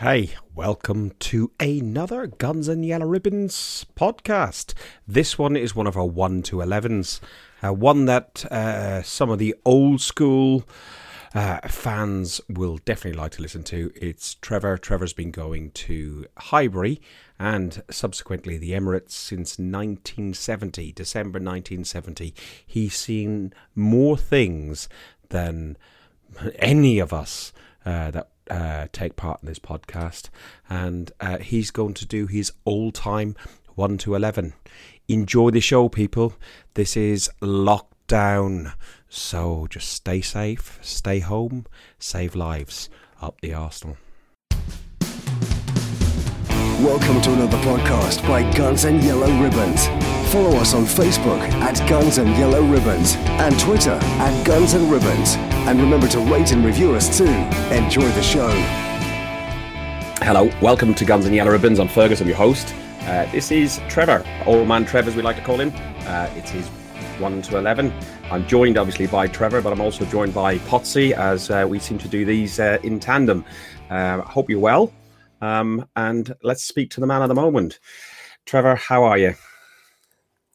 Hey, welcome to another Guns and Yellow Ribbons podcast. This one is one of our 1 to 11s, uh, one that uh, some of the old school uh, fans will definitely like to listen to. It's Trevor. Trevor's been going to Highbury and subsequently the Emirates since 1970, December 1970. He's seen more things than any of us uh, that uh, take part in this podcast, and uh, he's going to do his all time 1 to 11. Enjoy the show, people. This is lockdown. So just stay safe, stay home, save lives. Up the Arsenal. Welcome to another podcast by Guns and Yellow Ribbons. Follow us on Facebook at Guns and Yellow Ribbons and Twitter at Guns and Ribbons. And remember to rate and review us too. Enjoy the show. Hello, welcome to Guns and Yellow Ribbons. I'm Fergus, I'm your host. Uh, this is Trevor, old man Trevor, as we like to call him. Uh, it's his 1 to 11. I'm joined obviously by Trevor, but I'm also joined by Potsy as uh, we seem to do these uh, in tandem. Uh, hope you're well. Um, and let's speak to the man of the moment. Trevor, how are you?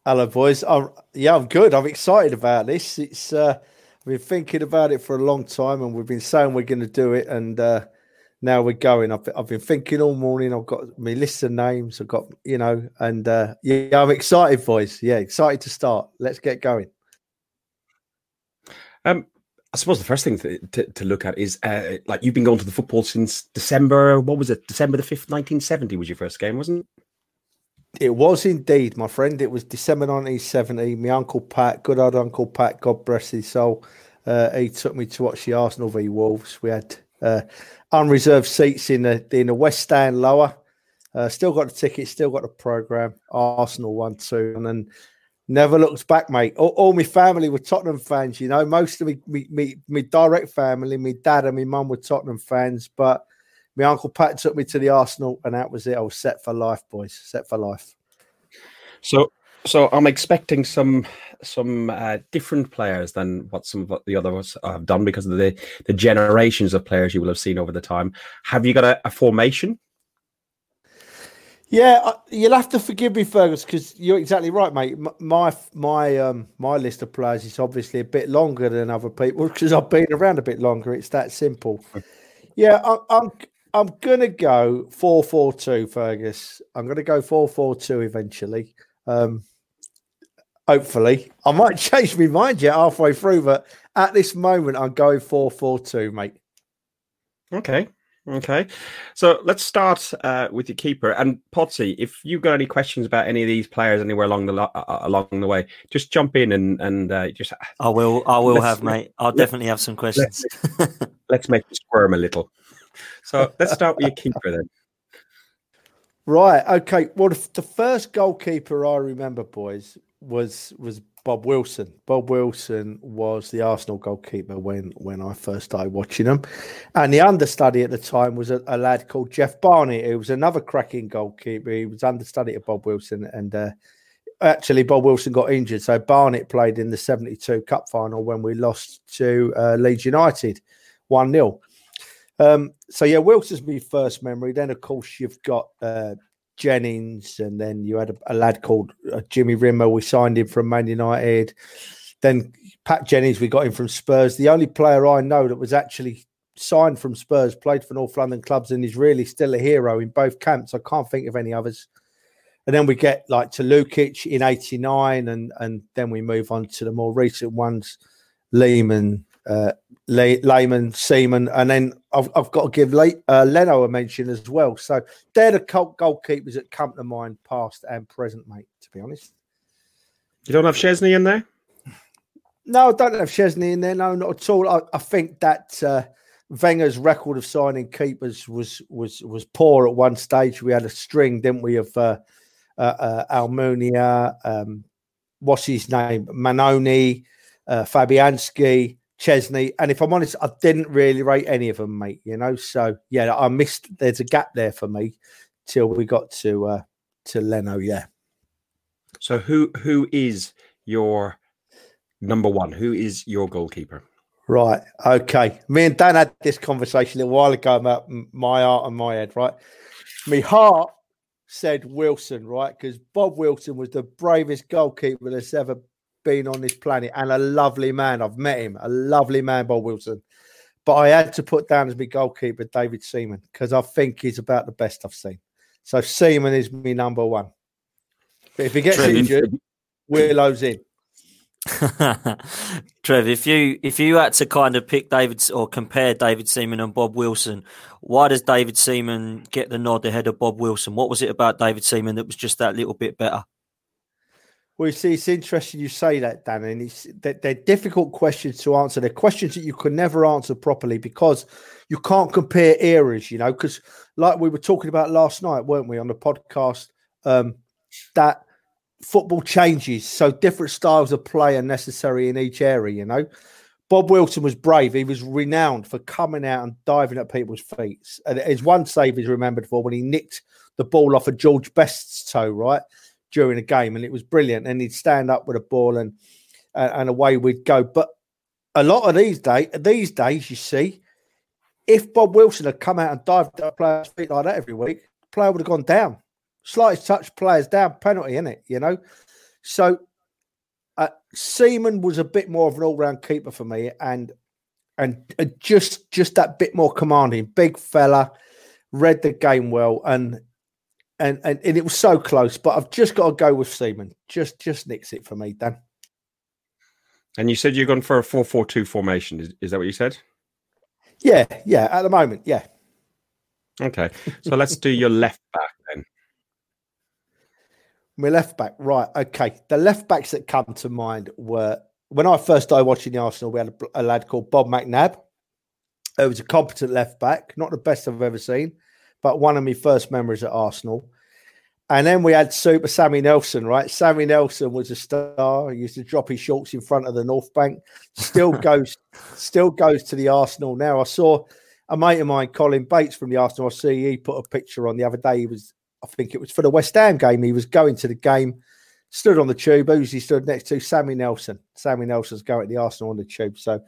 Hello, boys. I'm, yeah, I'm good. I'm excited about this. It's uh, I've been thinking about it for a long time, and we've been saying we're going to do it, and uh, now we're going. I've, I've been thinking all morning. I've got my list of names. I've got you know, and uh, yeah, I'm excited, boys. Yeah, excited to start. Let's get going. Um, I suppose the first thing to, to, to look at is uh, like you've been going to the football since December. What was it? December the fifth, nineteen seventy was your first game, wasn't it? It was indeed, my friend. It was December 1970. My uncle Pat, good old Uncle Pat, God bless his soul, uh, he took me to watch the Arsenal v Wolves. We had uh, unreserved seats in the in the West Stand lower. Uh, still got the ticket, still got the program. Arsenal one two, and then Never looked back, mate. All, all, my family were Tottenham fans, you know. Most of me, me, me, me direct family, my dad and my mum were Tottenham fans, but my uncle Pat took me to the Arsenal, and that was it. I was set for life, boys. Set for life. So, so I'm expecting some some uh, different players than what some of the others have done because of the the generations of players you will have seen over the time. Have you got a, a formation? Yeah, you'll have to forgive me, Fergus, because you're exactly right, mate. My my um my list of players is obviously a bit longer than other people because I've been around a bit longer. It's that simple. Yeah, I, I'm I'm gonna go four four two, Fergus. I'm gonna go four four two eventually. Um, hopefully, I might change my mind yet halfway through, but at this moment, I'm going four four two, mate. Okay, Okay, so let's start uh, with your keeper and Potsy. If you've got any questions about any of these players anywhere along the lo- uh, uh along the way, just jump in and and uh, just. I will. I will have, mate. I'll definitely have some questions. Let's, let's make you squirm a little. So let's start with your keeper then. Right. Okay. Well, the first goalkeeper I remember, boys, was was Bob Wilson. Bob Wilson was the Arsenal goalkeeper when when I first started watching them, and the understudy at the time was a, a lad called Geoff Barnett, who was another cracking goalkeeper. He was understudy to Bob Wilson, and uh, actually Bob Wilson got injured, so Barnett played in the '72 Cup final when we lost to uh, Leeds United, one 0 um, so yeah, Wilson's my first memory. Then of course you've got uh, Jennings, and then you had a, a lad called uh, Jimmy Rimmer. We signed him from Man United. Then Pat Jennings, we got him from Spurs. The only player I know that was actually signed from Spurs, played for North London clubs, and is really still a hero in both camps. I can't think of any others. And then we get like to Lukic in '89, and and then we move on to the more recent ones, Lehmann, uh, Lay- Lehmann, Seaman, and then I've, I've got to give uh, Leno a mention as well. So they're the cult goalkeepers that come to mind, past and present, mate. To be honest, you don't have Szczesny in there. No, I don't have Szczesny in there. No, not at all. I, I think that uh, Wenger's record of signing keepers was was was poor at one stage. We had a string, didn't we, of uh, uh, uh Almunia, um, what's his name, Mannone, uh, Fabianski. Szczesny. And if I'm honest, I didn't really rate any of them, mate. You know, so yeah, I missed. There's a gap there for me till we got to uh to Leno. Yeah. So who who is your number one? Who is your goalkeeper? Right. Okay. Me and Dan had this conversation a while ago about my heart and my head, right? My heart said Wilson, right? Because Bob Wilson was the bravest goalkeeper that's ever been on this planet and a lovely man. I've met him, a lovely man, Bob Wilson. But I had to put down as my goalkeeper David Seaman because I think he's about the best I've seen. So Seaman is my number one. But if he gets injured, Willow's in. Trev, if you if you had to kind of pick David or compare David Seaman and Bob Wilson, why does David Seaman get the nod ahead of Bob Wilson? What was it about David Seaman that was just that little bit better? Well, you see, it's interesting you say that, Dan, and it's they're, they're difficult questions to answer. They're questions that you can never answer properly because you can't compare eras, you know. Because, like we were talking about last night, weren't we, on the podcast? Um, that football changes, so different styles of play are necessary in each area. You know, Bob Wilson was brave. He was renowned for coming out and diving at people's feet. And his one save is remembered for when he nicked the ball off of George Best's toe, right during a game, and it was brilliant. And he'd stand up with a ball, and and away we'd go. But a lot of these days, these days, you see, if Bob Wilson had come out and dived at a player's feet like that every week, player would have gone down slightest touch players down penalty in it, you know. So uh, Seaman was a bit more of an all-round keeper for me, and and uh, just just that bit more commanding, big fella, read the game well, and and and, and it was so close. But I've just got to go with Seaman. Just just nicks it for me, Dan. And you said you're going for a four-four-two formation. Is, is that what you said? Yeah, yeah. At the moment, yeah. Okay, so let's do your left back then. My left back, right? Okay, the left backs that come to mind were when I first started watching the Arsenal. We had a, a lad called Bob McNab. It was a competent left back, not the best I've ever seen, but one of my first memories at Arsenal. And then we had Super Sammy Nelson, right? Sammy Nelson was a star. He used to drop his shorts in front of the North Bank. Still goes, still goes to the Arsenal now. I saw a mate of mine, Colin Bates from the Arsenal. I see he put a picture on the other day. He was I think it was for the West Ham game. He was going to the game, stood on the tube. Who's he stood next to? Sammy Nelson. Sammy Nelson's going to the Arsenal on the tube. So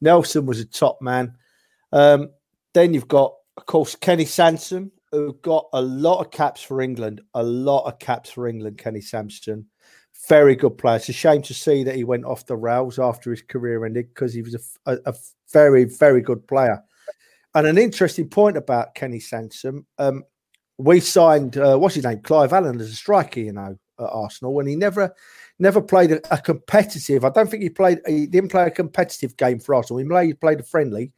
Nelson was a top man. Um, then you've got, of course, Kenny Sansom, who got a lot of caps for England. A lot of caps for England, Kenny Sansom. Very good player. It's a shame to see that he went off the rails after his career ended because he was a, a, a, very, very good player. And an interesting point about Kenny Sansom, um, we signed uh, what's his name, Clive Allen, as a striker, you know, at Arsenal, and he never never played a, a, competitive. I don't think he played. He didn't play a competitive game for Arsenal. He played, he played a friendly,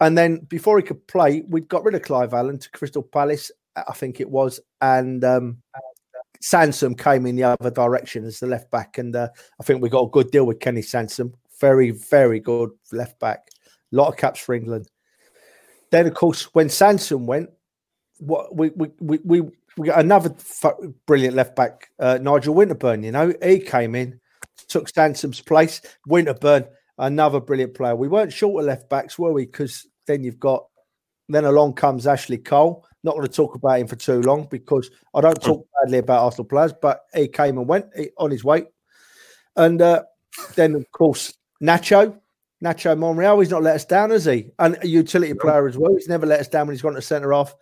and then before he could play, we got rid of Clive Allen to Crystal Palace, I think it was, and um, Sansom came in the other direction as the left back, and uh, I think we got a good deal with Kenny Sansom. Very, very good left back. A lot of caps for England. Then, of course, when Sansom went, what we we we we, we got another f- brilliant left back, uh, Nigel Winterburn. You know, he came in, took Sansom's place. Winterburn, another brilliant player. We weren't short of left backs, were we? Because then you've got then along comes Ashley Cole. Not going to talk about him for too long because I don't talk badly about Arsenal players, but he came and went on his way. And uh, then, of course, Nacho, Nacho Monreal, he's not let us down, has he? And a utility player as well. He's never let us down when he's gone to centre off.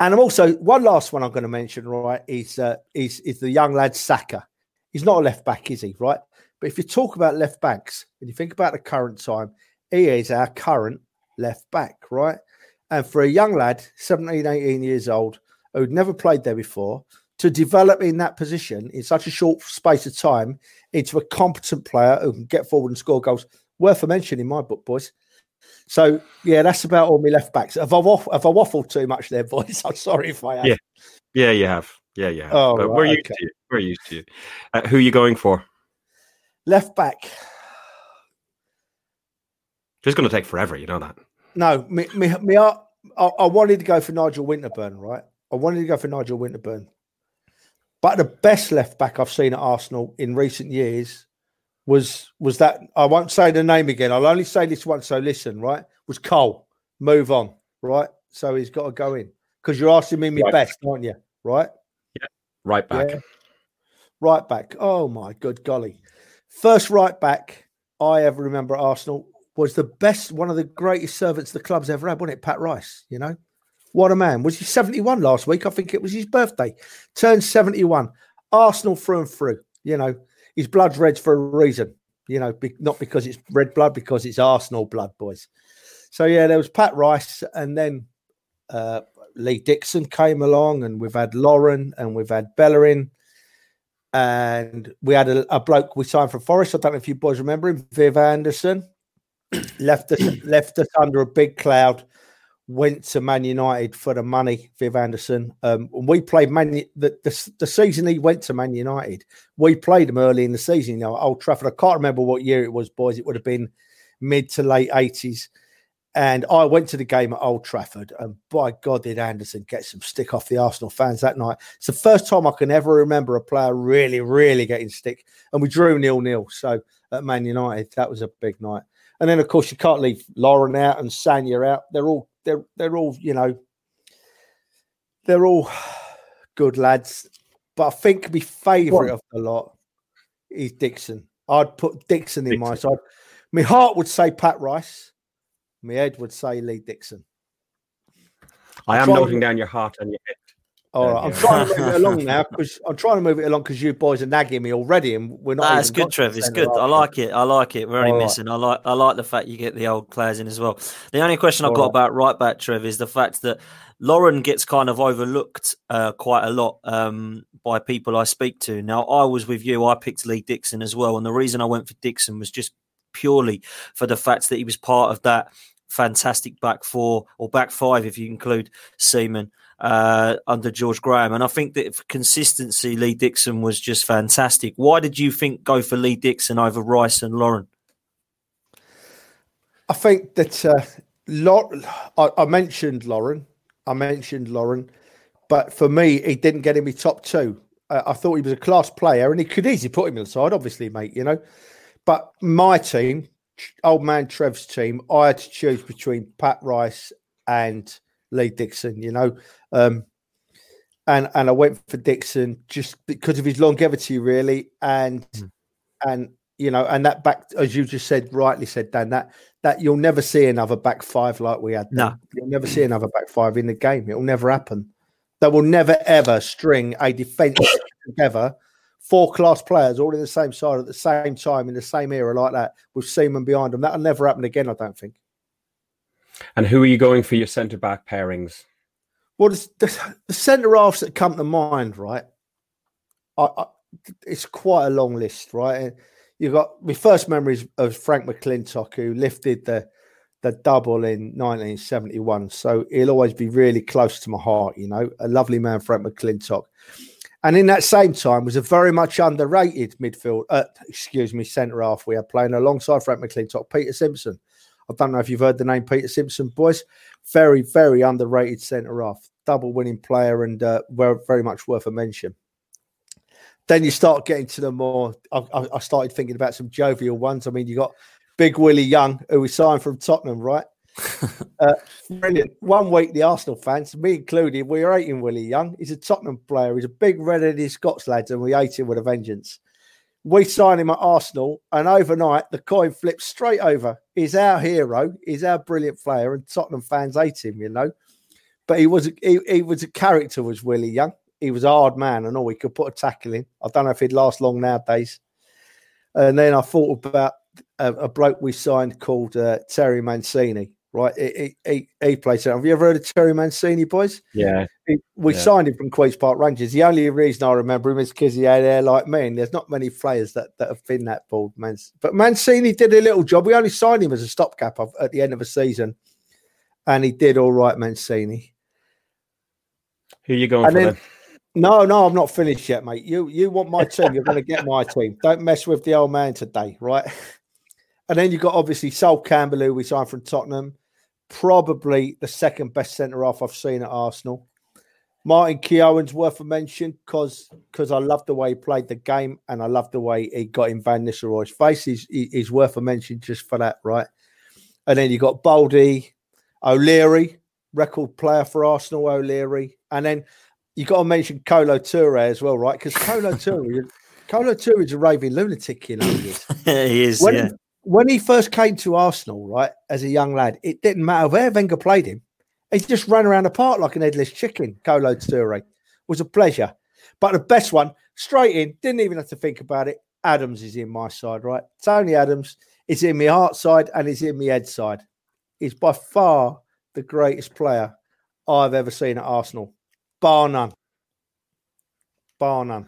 And I'm also one last one I'm going to mention, right? Is uh, is is the young lad Saka. He's not a left back, is he? Right? But if you talk about left backs and you think about the current time, he is our current left back, right? And for a young lad, 17, 18 years old, who'd never played there before, to develop in that position in such a short space of time into a competent player who can get forward and score goals, worth a mention in my book, boys. So yeah, that's about all my left backs. Have I, waff- have I waffled too much there, boys? I'm sorry if I have. Yeah, yeah, you have. Yeah, yeah. Oh, right, we're used okay. to you. We're used to you. Uh, who are you going for? Left back. It's going to take forever. You know that. No, me, me, me I, I wanted to go for Nigel Winterburn, right? I wanted to go for Nigel Winterburn. But the best left back I've seen at Arsenal in recent years was was that I won't say the name again. I'll only say this once. So listen, right? Was Cole. Move on, right? So he's got to go in because you're asking me my right. best, aren't you? Right? Yeah. Right back. Yeah. Right back. Oh my good golly! First right back. I ever remember at Arsenal was the best, one of the greatest servants the club's ever had, wasn't it? Pat Rice, you know? What a man. Was he 71 last week? I think it was his birthday. Turned 71. Arsenal through and through. You know, his blood's red for a reason. You know, be, not because it's red blood, because it's Arsenal blood, boys. So, yeah, there was Pat Rice, and then uh, Lee Dixon came along, and we've had Lauren, and we've had Bellerin, and we had a, a bloke we signed from Forest. I don't know if you boys remember him, Viv Anderson. Left us left us under a big cloud went to Man United for the money, Viv Anderson. Um, we played Man the, the, the season he went to Man United. We played him early in the season, you know, Old Trafford. I can't remember what year it was, boys. It would have been mid to late eighties. And I went to the game at Old Trafford, and by God, did Anderson get some stick off the Arsenal fans that night. It's the first time I can ever remember a player really, really getting stick. And we drew nil nil. So at Man United, that was a big night. And then, of course, you can't leave Lauren out and Sagna out. They're all they're they're all you know they're all good lads. But I think my favourite of the lot is Dixon. I'd put Dixon in my side. My heart would say Pat Rice. My head would say Lee Dixon. I am noting down your heart and your head. All right, I'm trying to move it along now because I'm trying to move it along because you boys are nagging me already, and we're not. That's good, Trev. It's good. I like it. I like it. We're only All missing. Right. I like. I like the fact you get the old players in as well. The only question I've got right. about right back, Trev, is the fact that Lauren gets kind of overlooked uh, quite a lot um, by people I speak to. Now, I was with you. I picked Lee Dixon as well, and the reason I went for Dixon was just purely for the fact that he was part of that fantastic back four or back five, if you include Seaman uh, under George Graham. And I think that consistency, Lee Dixon was just fantastic. Why did you think go for Lee Dixon over Rice and Lauren? I think that uh, I, I, mentioned Lauren. I mentioned Lauren, but for me, he didn't get in my top two. Uh, I thought he was a class player, and he could easily put him inside, obviously, mate. You know, but my team, old man Trev's team, I had to choose between Pat Rice and Lee Dixon. You know, um, and and I went for Dixon just because of his longevity, really, and mm. and you know, and that back as you just said, rightly said, Dan, that that you'll never see another back five like we had. No, you'll never see another back five in the game. It will never happen. They will never ever string a defence together, four class players all in the same side at the same time in the same era like that with Seaman behind them. That'll never happen again. I don't think. And who are you going for your centre back pairings? Well, the, the centre halves that come to mind, right? I, I, it's quite a long list, right? You've got my first memories of Frank McClintock, who lifted the the double in 1971. So he'll always be really close to my heart, you know. A lovely man, Frank McClintock. And in that same time was a very much underrated midfield, uh, excuse me, centre half we had playing alongside Frank McClintock, Peter Simpson. I don't know if you've heard the name Peter Simpson, boys. Very, very underrated centre half, double winning player, and uh, very, very much worth a mention. Then you start getting to the more. I, I started thinking about some jovial ones. I mean, you got Big Willie Young, who we signed from Tottenham, right? uh, brilliant. One week, the Arsenal fans, me included, we were hating Willie Young. He's a Tottenham player. He's a big red-headed Scots lad, and we hate him with a vengeance. We sign him at Arsenal, and overnight the coin flips straight over. He's our hero. He's our brilliant player, and Tottenham fans hate him, you know. But he was he, he was a character, was Willie Young. He was a hard man, and all he could put a tackle in. I don't know if he'd last long nowadays. And then I thought about a, a bloke we signed called uh, Terry Mancini right? He, he, he plays Have you ever heard of Terry Mancini, boys? Yeah. He, we yeah. signed him from Queen's Park Rangers. The only reason I remember him is because he had hair like me, and there's not many players that, that have been that bald. Man. But Mancini did a little job. We only signed him as a stopgap at the end of a season, and he did all right, Mancini. Who are you going and for then? then? No, no, I'm not finished yet, mate. You you want my team, you're going to get my team. Don't mess with the old man today, right? And then you've got obviously Sol Campbell, who we signed from Tottenham probably the second best centre half I've seen at Arsenal. Martin Keown's worth a mention because because I love the way he played the game and I love the way he got in Van Nistelrooy's face. He's, he's worth a mention just for that, right? And then you got Baldy, O'Leary, record player for Arsenal, O'Leary. And then you got to mention Kolo Toure as well, right? Because Kolo Toure, Kolo Toure is a raving lunatic, you know. He is. When, yeah when he first came to Arsenal, right, as a young lad, it didn't matter where Wenger played him. He just ran around the park like an headless chicken. Kolo Toure was a pleasure. But the best one, straight in, didn't even have to think about it. Adams is in my side, right? Tony Adams is in my heart side and is in my head side. He's by far the greatest player I've ever seen at Arsenal, bar none. Bar none.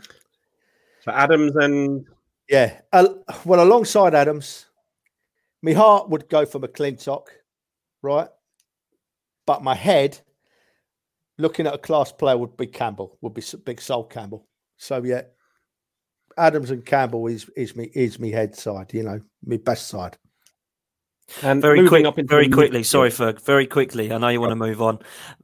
So Adams and yeah, uh, well, alongside Adams, my heart would go for McClintock, right? But my head, looking at a class player, would be Campbell, would be big Sol Campbell. So yeah, Adams and Campbell is is me is me head side, you know, my best side. And very quick, very quickly. Sorry, Ferg. Very quickly. I know you want to move on.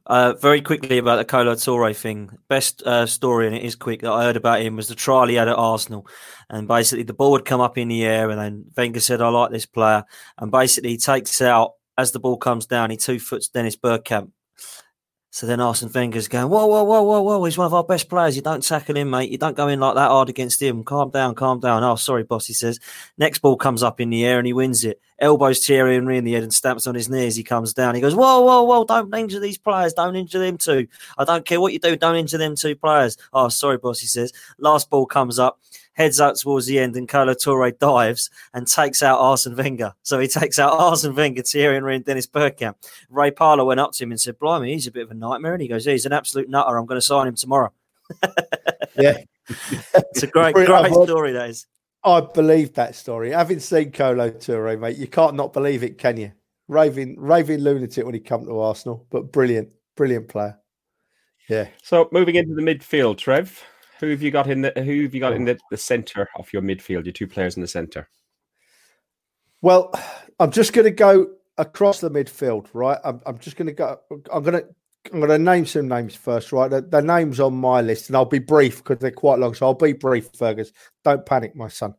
Uh, very quickly about the Kolo Toure thing. Best uh, story, and it is quick that I heard about him was the trial he had at Arsenal, and basically the ball would come up in the air, and then Wenger said, "I like this player," and basically he takes out as the ball comes down, he two foots Dennis Bergkamp, so then Arsene Wenger's going, whoa, whoa, whoa, whoa, whoa, he's one of our best players. You don't tackle him, mate. You don't go in like that hard against him. Calm down, calm down. Oh, sorry, boss, he says. Next ball comes up in the air and he wins it. Elbows Thierry Henry in the head and stamps on his knee as he comes down. He goes, whoa, whoa, whoa, don't injure these players. Don't injure them too. I don't care what you do. Don't injure them two players. Oh, sorry, boss, he says. Last ball comes up heads up towards the end, and Kolo Toure dives and takes out Arsene Wenger. So he takes out Arsene Wenger, Thierry Henry, and Dennis Bergkamp. Ray Parlour went up to him and said, Blimey, he's a bit of a nightmare. And he goes, yeah, He's an absolute nutter. I'm going to sign him tomorrow. yeah. it's a great, great story, that is. I believe that story. Having seen Kolo Toure, mate, you can't not believe it, can you? Raving, raving lunatic when he come to Arsenal, but brilliant, brilliant player. Yeah. So moving into the midfield, Trev. Who have you got in the who have you got in oh. the, the center of your midfield? Your two players in the center. Well, I'm just going to go across the midfield, right? I'm, I'm just going to go. I'm going to I'm going to name some names first, right? The, the names on my list, and I'll be brief because they're quite long. So I'll be brief, Fergus. Don't panic, my son.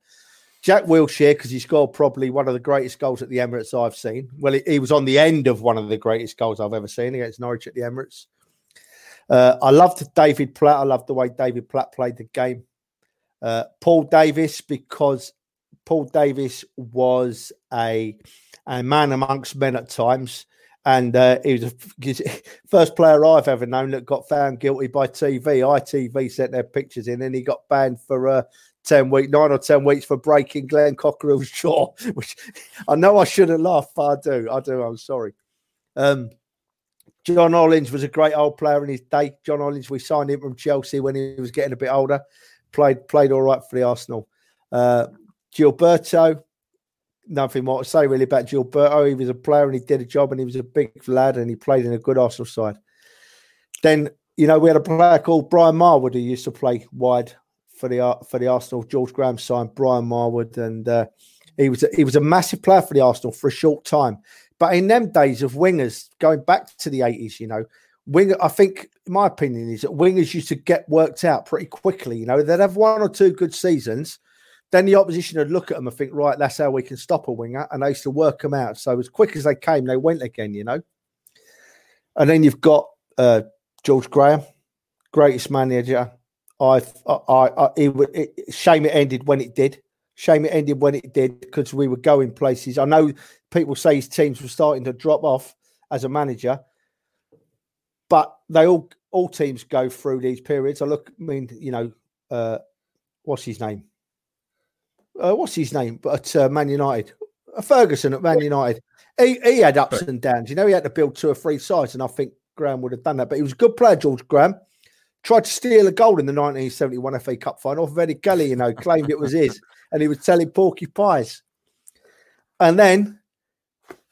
Jack Wilshere, because he scored probably one of the greatest goals at the Emirates I've seen. Well, he, he was on the end of one of the greatest goals I've ever seen against Norwich at the Emirates. Uh, I loved David Platt. I loved the way David Platt played the game. Uh, Paul Davis, because Paul Davis was a, a man amongst men at times. And uh, he was the first player I've ever known that got found guilty by TV. ITV sent their pictures in, and he got banned for uh, 10 weeks, nine or 10 weeks for breaking Glenn Cockerill's jaw, which I know I shouldn't laugh, but I do. I do. I'm sorry. Um, John Hollins was a great old player in his day. John Hollins, we signed him from Chelsea when he was getting a bit older. Played played all right for the Arsenal. Uh, Gilberto, nothing more to say really about Gilberto. He was a player and he did a job and he was a big lad and he played in a good Arsenal side. Then you know we had a player called Brian Marwood who used to play wide for the for the Arsenal. George Graham signed Brian Marwood and uh, he was a, he was a massive player for the Arsenal for a short time. But in them days of wingers, going back to the 80s, you know, winger, I think my opinion is that wingers used to get worked out pretty quickly. You know, they'd have one or two good seasons. Then the opposition would look at them and think, right, that's how we can stop a winger. And they used to work them out. So as quick as they came, they went again, you know. And then you've got uh, George Graham, greatest manager. I, I, I, it, it, shame it ended when it did. Shame it ended when it did because we were going places. I know people say his teams were starting to drop off as a manager, but they all all teams go through these periods. I look, I mean, you know, uh, what's his name? Uh, what's his name? But uh, Man United, uh, Ferguson at Man United, he, he had ups and downs. You know, he had to build two or three sides, and I think Graham would have done that. But he was a good player, George Graham. Tried to steal a goal in the 1971 FA Cup final off Eddie Kelly, you know, claimed it was his, and he was telling porky pies. And then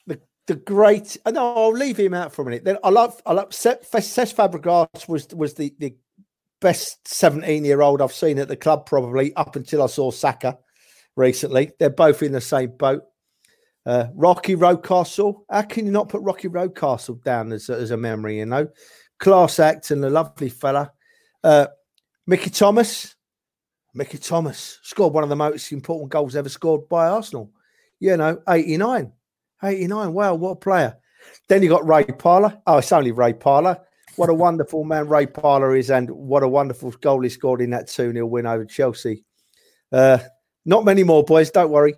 the the great. No, I'll leave him out for a minute. Then I love. I love. Cesc Fabregas was was the the best seventeen year old I've seen at the club probably up until I saw Saka recently. They're both in the same boat. Uh, Rocky Rocastle. How can you not put Rocky Rocastle down as, as a memory? You know, class act and a lovely fella. Uh, Mickey Thomas. Mickey Thomas scored one of the most important goals ever scored by Arsenal. You know, 89. 89. Wow, what a player. Then you got Ray Parlour. Oh, it's only Ray Parlour. What a wonderful man Ray Parlour is, and what a wonderful goal he scored in that 2 0 win over Chelsea. Uh, not many more, boys. Don't worry.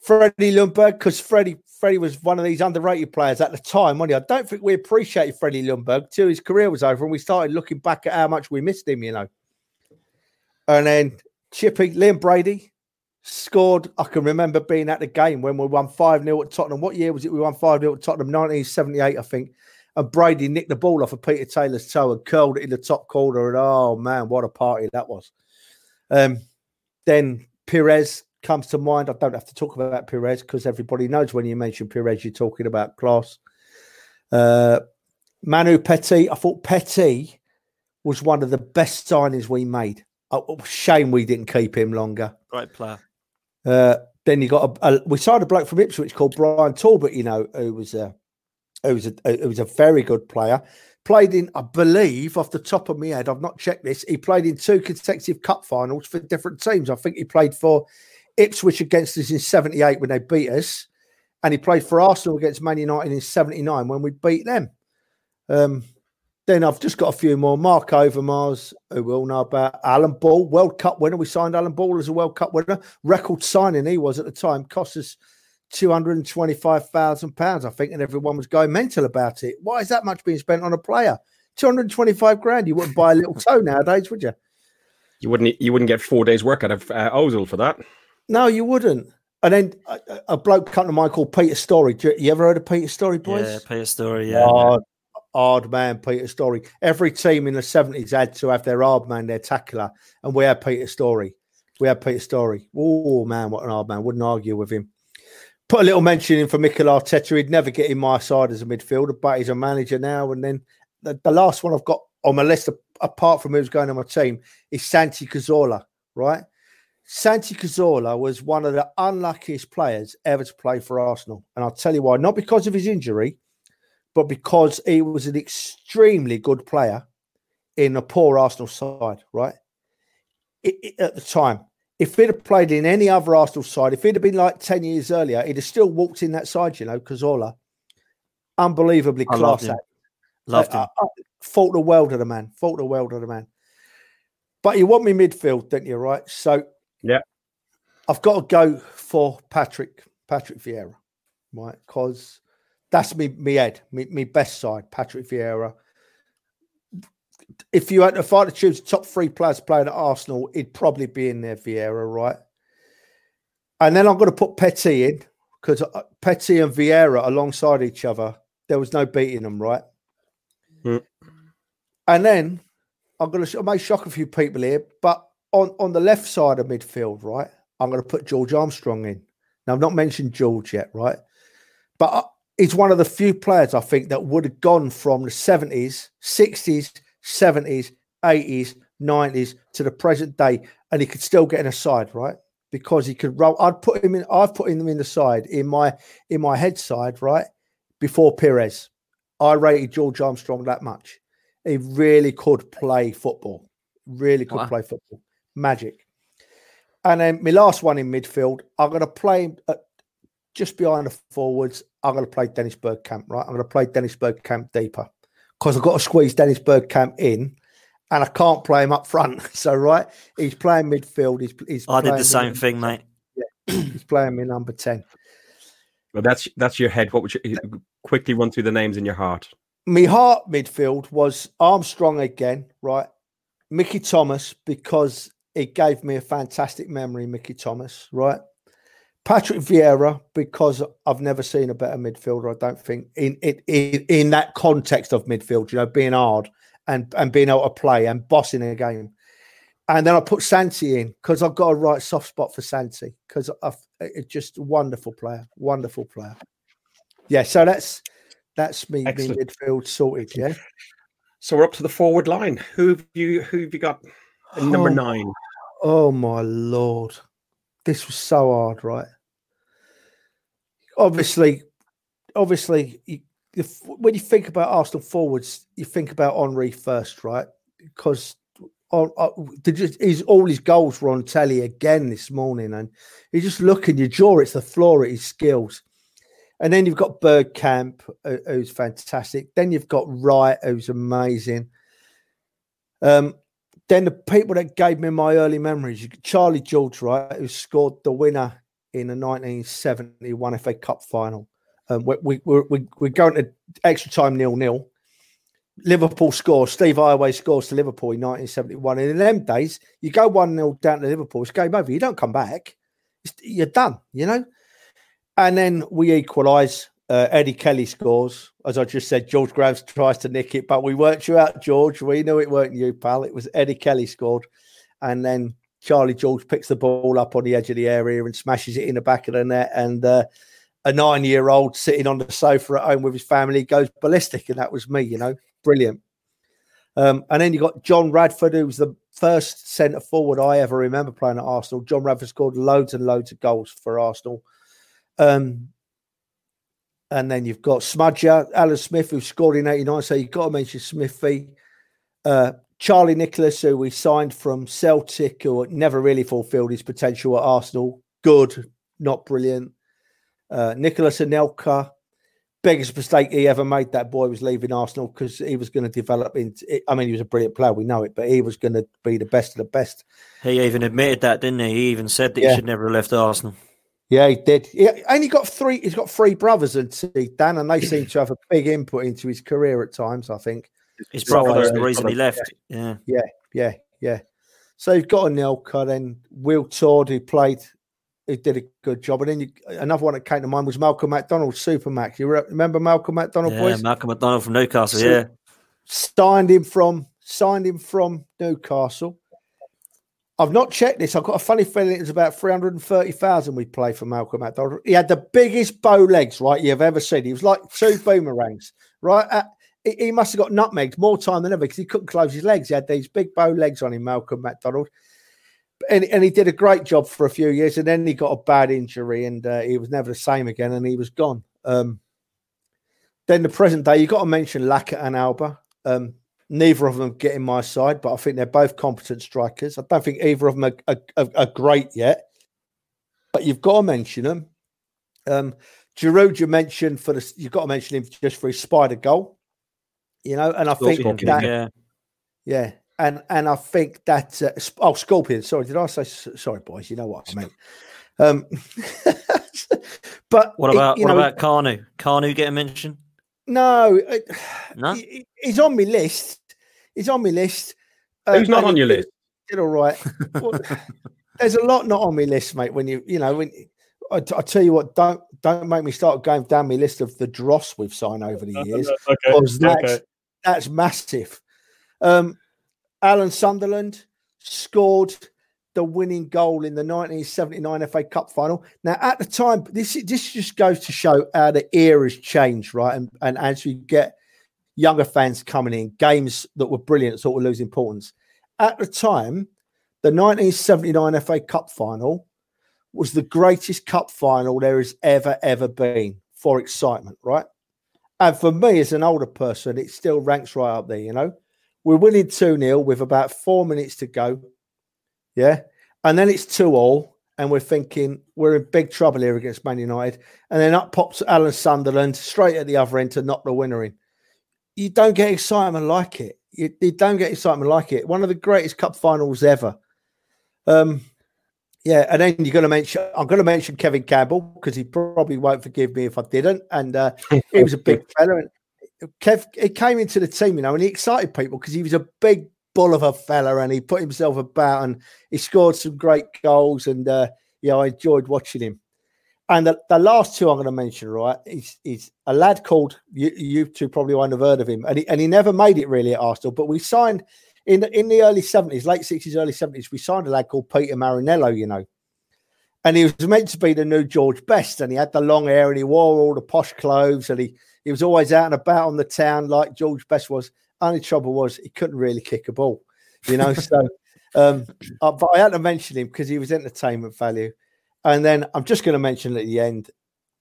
Freddie Ljungberg, because Freddie Freddie was one of these underrated players at the time, wasn't he? I don't think we appreciated Freddie Ljungberg till his career was over and we started looking back at how much we missed him, you know. And then Chippy, Liam Brady scored. I can remember being at the game when we won 5 0 at Tottenham. What year was it? We won 5 0 at Tottenham, 1978, I think. And Brady nicked the ball off of Peter Taylor's toe and curled it in the top corner. And oh man, what a party that was. Um, then Pires comes to mind. I don't have to talk about Pires because everybody knows when you mention Pires, you're talking about class. Uh, Manu Petit, I thought Petit was one of the best signings we made. Oh, shame we didn't keep him longer. Great player. Uh, then you got a, a, we signed a bloke from Ipswich called Brian Talbot, you know, who was a who was a who was a very good player. Played in, I believe, off the top of my head, I've not checked this. He played in two consecutive cup finals for different teams. I think he played for Ipswich against us in '78 when they beat us, and he played for Arsenal against Man United in '79 when we beat them. Um, then I've just got a few more. Mark Overmars, who we all know about. Alan Ball, World Cup winner. We signed Alan Ball as a World Cup winner. Record signing he was at the time. Cost us £225,000, I think, and everyone was going mental about it. Why is that much being spent on a player? 225 grand. You wouldn't buy a little toe nowadays, would you? You wouldn't you wouldn't get four days work out of uh, Ozil for that. No, you wouldn't. And then a, a bloke come to mind called Peter Storey. You ever heard of Peter Storey, boys? Yeah, Peter Storey, yeah. Oh, hard man, Peter Storey. Every team in the 70s had to have their hard man, their tackler, and we had Peter Storey. We had Peter Storey. Oh, man, what an hard man. Wouldn't argue with him. Put a little mention in for Mikel Arteta. He'd never get in my side as a midfielder, but he's a manager now. And then the, the last one I've got on my list, apart from who's going on my team, is Santi Cazorla, right? Santi Cazorla was one of the unluckiest players ever to play for Arsenal. And I'll tell you why. Not because of his injury, but because he was an extremely good player in a poor Arsenal side, right? It, it, at the time, if he'd have played in any other Arsenal side, if he'd have been like 10 years earlier, he'd have still walked in that side, you know, Cazorla. Unbelievably I class act. Loved him. Uh, uh, thought the world of the man. Thought the world of the man. But you want me midfield, don't you, right? So, yeah. I've got to go for Patrick, Patrick Vieira, right? Because that's me, me head, me, me best side, Patrick Vieira. If you had to fight to choose top three players playing at Arsenal, it'd probably be in there, Vieira, right? And then I'm going to put Petit in because uh, Petit and Vieira alongside each other, there was no beating them, right? Mm. And then I'm going to I may shock a few people here, but on, on the left side of midfield, right, I'm going to put George Armstrong in. Now, I've not mentioned George yet, right? But uh, he's one of the few players I think that would have gone from the 70s, 60s, 70s, 80s, 90s to the present day, and he could still get in a side, right? Because he could roll. I'd put him in. I've put him in the side in my in my head side, right? Before Pires, I rated George Armstrong that much. He really could play football. Really could wow. play football. Magic. And then my last one in midfield, I'm going to play him at just behind the forwards. I'm going to play Dennis Bergkamp, right? I'm going to play Dennis Bergkamp deeper because I've got to squeeze Dennis Bergkamp in and I can't play him up front. So, right, he's playing midfield. He's, he's I did the same thing, mate. Yeah, he's playing me number 10. Well, that's that's your head. What would you quickly run through the names in your heart? My heart midfield was Armstrong again, right? Mickey Thomas, because it gave me a fantastic memory, Mickey Thomas, right? Patrick Vieira, because I've never seen a better midfielder, I don't think, in in, in that context of midfield, you know, being hard and, and being able to play and bossing a game. And then I put Santi in because I've got a right soft spot for Santi because it's just a wonderful player, wonderful player. Yeah, so that's that's me, me midfield sorted. Yeah. So we're up to the forward line. Who have you who have you got number oh, nine? Oh my lord, this was so hard, right? Obviously, obviously, you, when you think about Arsenal forwards, you think about Henry first, right? Because uh, he's, all his goals were on telly again this morning, and you just look and your jaw, it's the floor at his skills. And then you've got Bergkamp, who's fantastic. Then you've got Wright, who's amazing. Um, then the people that gave me my early memories, Charlie George, right, who scored the winner in the 1971 FA Cup final. Um, we, we, we, we're going to extra time nil nil. Liverpool scores. Steve Heighway scores to Liverpool in 1971. And in them days, you go 1 0 down to Liverpool, it's game over. You don't come back. It's, you're done, you know? And then we equalise. Uh, Eddie Kelly scores. As I just said, George Graves tries to nick it, but we worked you out, George. We knew it weren't you, pal. It was Eddie Kelly scored. And then Charlie George picks the ball up on the edge of the area and smashes it in the back of the net. And uh, a nine year old sitting on the sofa at home with his family goes ballistic. And that was me, you know, brilliant. Um, and then you got John Radford, who was the first centre forward I ever remember playing at Arsenal. John Radford scored loads and loads of goals for Arsenal. Um, and then you've got Smudger, Alan Smith, who scored in 89. So you've got to mention Smithy. Uh, Charlie Nicholas, who we signed from Celtic, who never really fulfilled his potential at Arsenal. Good, not brilliant. Uh, Nicolas Anelka, biggest mistake he ever made. That boy was leaving Arsenal because he was going to develop into. I mean, he was a brilliant player, we know it, but he was going to be the best of the best. He even admitted that, didn't he? He even said that yeah. he should never have left Arsenal. Yeah, he did. He only got three. He's got three brothers, and Dan, and they seem to have a big input into his career at times. I think his brother so, was the reason he left. Yeah, yeah, yeah, yeah. So you've got a Anelka, then Wiltord, who played, he did a good job, and then you, another one that came to mind was Malcolm McDonald, Super Mac. You remember Malcolm McDonald, yeah, boys? Malcolm McDonald from Newcastle. So, yeah, signed him from signed him from Newcastle I've not checked this. I've got a funny feeling it was about 330,000 we played for Malcolm McDonald. He had the biggest bow legs, right, you've ever seen. He was like two boomerangs, right? Uh, he must have got nutmegged more time than ever because he couldn't close his legs. He had these big bow legs on him, Malcolm McDonald. And, and he did a great job for a few years. And then he got a bad injury and uh, he was never the same again and he was gone. Um, then the present day, you've got to mention Lacquer and Alba. Um, Neither of them get in my side, but I think they're both competent strikers. I don't think either of them are, are, are, are great yet, but you've got to mention them. Um, Giroud, you mentioned for the you've got to mention him just for his spider goal, you know, and I think that, yeah, yeah, and and I think that uh, oh Scorpion, sorry, did I say sorry, boys? You know what I mean. Um, but what about it, what know, about Kanu? Kanu get a mention? No, no, he's on my list. He's on my list. Who's uh, not on your list? Did all right. well, there's a lot not on my list, mate. When you, you know, when I, I tell you what, don't don't make me start going down my list of the dross we've signed over the years okay. because that's okay. That's massive. Um, Alan Sunderland scored the winning goal in the 1979 FA Cup final. Now, at the time, this this just goes to show how the era's changed, right? And, and as you get younger fans coming in, games that were brilliant sort of lose importance. At the time, the 1979 FA Cup final was the greatest cup final there has ever, ever been for excitement, right? And for me, as an older person, it still ranks right up there, you know? We're winning 2 0 with about four minutes to go. Yeah. And then it's two all, and we're thinking we're in big trouble here against Man United. And then up pops Alan Sunderland straight at the other end to knock the winner in. You don't get excitement like it. You, you don't get excitement like it. One of the greatest cup finals ever. Um, yeah, and then you're going to mention. I'm going to mention Kevin Campbell because he probably won't forgive me if I didn't. And uh, he was a big fella. And Kev, he came into the team, you know, and he excited people because he was a big bull of a fella and he put himself about and he scored some great goals and uh, yeah, I enjoyed watching him. And the, the last two I'm going to mention, right, is, is a lad called you, you two probably won't have heard of him, and he, and he never made it really at Arsenal. But we signed in the, in the early 70s, late 60s, early 70s, we signed a lad called Peter Marinello, you know, and he was meant to be the new George Best, and he had the long hair and he wore all the posh clothes, and he he was always out and about on the town like George Best was. Only trouble was he couldn't really kick a ball, you know. so, um, uh, but I had to mention him because he was entertainment value. And then I'm just going to mention at the end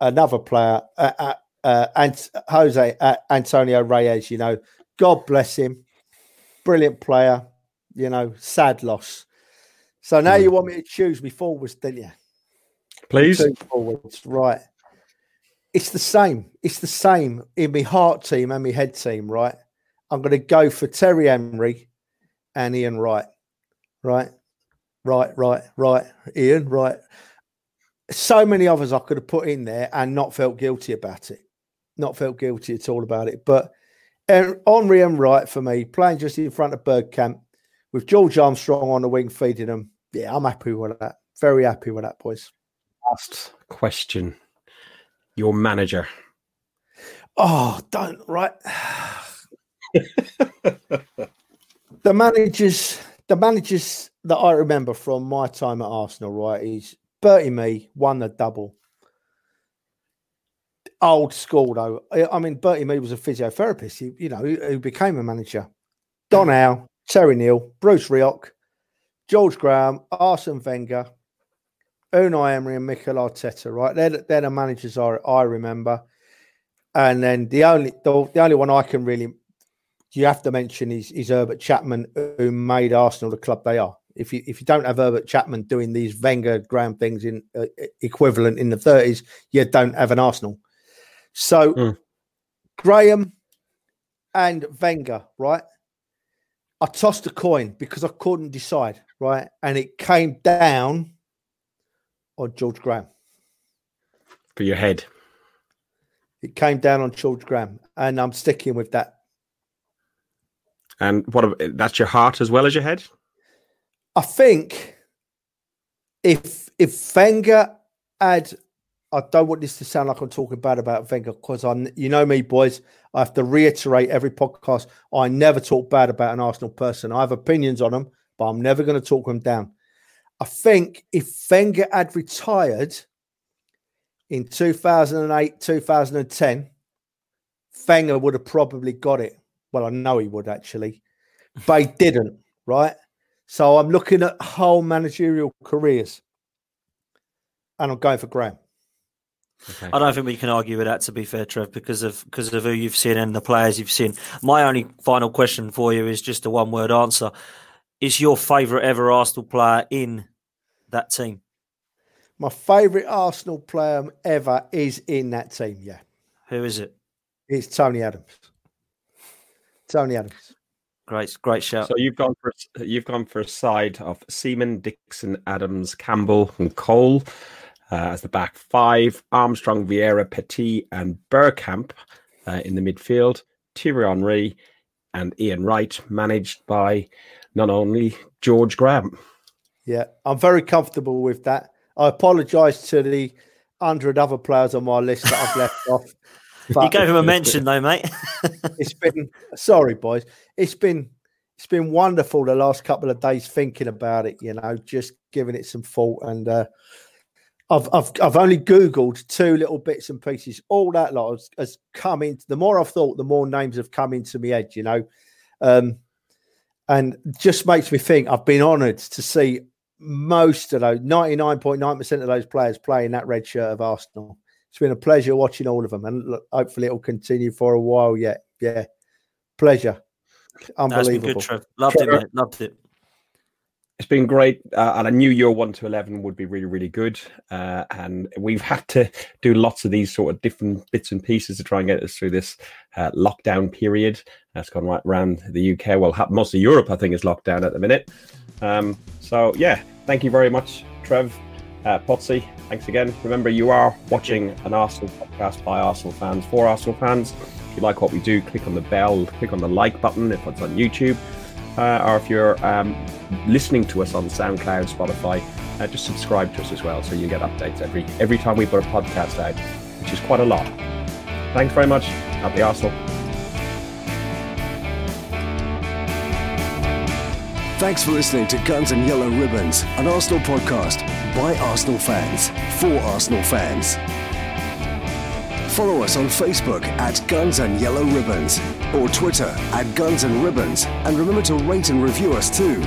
another player, uh, uh, uh, Ant- Jose uh, Antonio Reyes. You know, God bless him, brilliant player. You know, sad loss. So now mm. you want me to choose me forwards, don't you? Please. Forwards, right. It's the same. It's the same in my heart team and my head team, right? I'm going to go for Thierry Henry and Ian Wright. Right, right, right, right. Ian, right. so many others I could have put in there and not felt guilty about it. Not felt guilty at all about it. But Henry and Wright for me, playing just in front of Bergkamp with George Armstrong on the wing feeding them. Yeah, I'm happy with that. Very happy with that, boys. Last question. Your manager. Oh, don't right. the managers, the managers that I remember from my time at Arsenal, right, is Bertie Mee won the double. Old school though. I mean, Bertie Mee was a physiotherapist. He, you know, who, became a manager. Don Howe, Terry Neill, Bruce Rioch, George Graham, Arsene Wenger, Unai Emery, and Mikel Arteta. Right, they're, they're the managers I, I remember. And then the only the, the only one I can really you have to mention is, is Herbert Chapman, who made Arsenal the club they are. If you if you don't have Herbert Chapman doing these Wenger ground things in uh, equivalent in the thirties, you don't have an Arsenal. So mm. Graham and Wenger, right? I tossed a coin because I couldn't decide, right? And it came down on George Graham. For your head. It came down on George Graham, and I'm sticking with that. And what that's your heart as well as your head? I think if if Wenger had, I don't want this to sound like I'm talking bad about Wenger because I, you know me, boys. I have to reiterate every podcast. I never talk bad about an Arsenal person. I have opinions on them, but I'm never going to talk them down. I think if Wenger had retired in 2008, 2010, Wenger would have probably got it. Well, I know he would actually, but he didn't, right? So I'm looking at whole managerial careers and I'm going for Graham. Okay. I don't think we can argue with that. To be fair, Trev, because of because of who you've seen and the players you've seen. My only final question for you is just a one word answer: Is your favourite ever Arsenal player in that team? My favourite Arsenal player ever is in that team. Yeah. Who is it? It's Tony Adams. Tony Adams. Great, great shout. So you've gone for you've gone for a side of Seaman, Dixon, Adams, Campbell, and Cole uh, as the back five. Armstrong, Vieira, Petit, and Bergkamp uh, in the midfield. Thierry Henry and Ian Wright, managed by not only George Graham. Yeah, I'm very comfortable with that. I apologise to the hundred other players on my list that I've left off. you gave him a mention though, mate. it's been sorry, boys. It's been it's been wonderful the last couple of days thinking about it. You know, just giving it some thought, and uh, I've I've I've only googled two little bits and pieces. All that lot has, has come into. The more I've thought, the more names have come into my head. You know, um, and just makes me think. I've been honoured to see most of those, ninety nine point nine percent of those players playing that red shirt of Arsenal it's been a pleasure watching all of them, and look, hopefully it'll continue for a while yet. Yeah, pleasure. Unbelievable. That's been good, Trev. Loved it, mate. Loved it. It's been great, uh, and a new year one to eleven would be really, really good. Uh, and we've had to do lots of these sort of different bits and pieces to try and get us through this uh, lockdown period. That's gone right around the UK. Well, most of Europe, I think, is locked down at the minute. Um, so, yeah, thank you very much, Trev, uh, Potsy, thanks again. Remember, you are watching an Arsenal podcast by Arsenal fans for Arsenal fans. If you like what we do, click on the bell, click on the like button if it's on YouTube, uh, or if you're um, listening to us on SoundCloud, Spotify, uh, just subscribe to us as well so you get updates every every time we put a podcast out, which is quite a lot. Thanks very much. Happy Arsenal. Thanks for listening to Guns and Yellow Ribbons, an Arsenal podcast by Arsenal fans for Arsenal fans. Follow us on Facebook at Guns and Yellow Ribbons or Twitter at Guns and Ribbons, and remember to rate and review us too.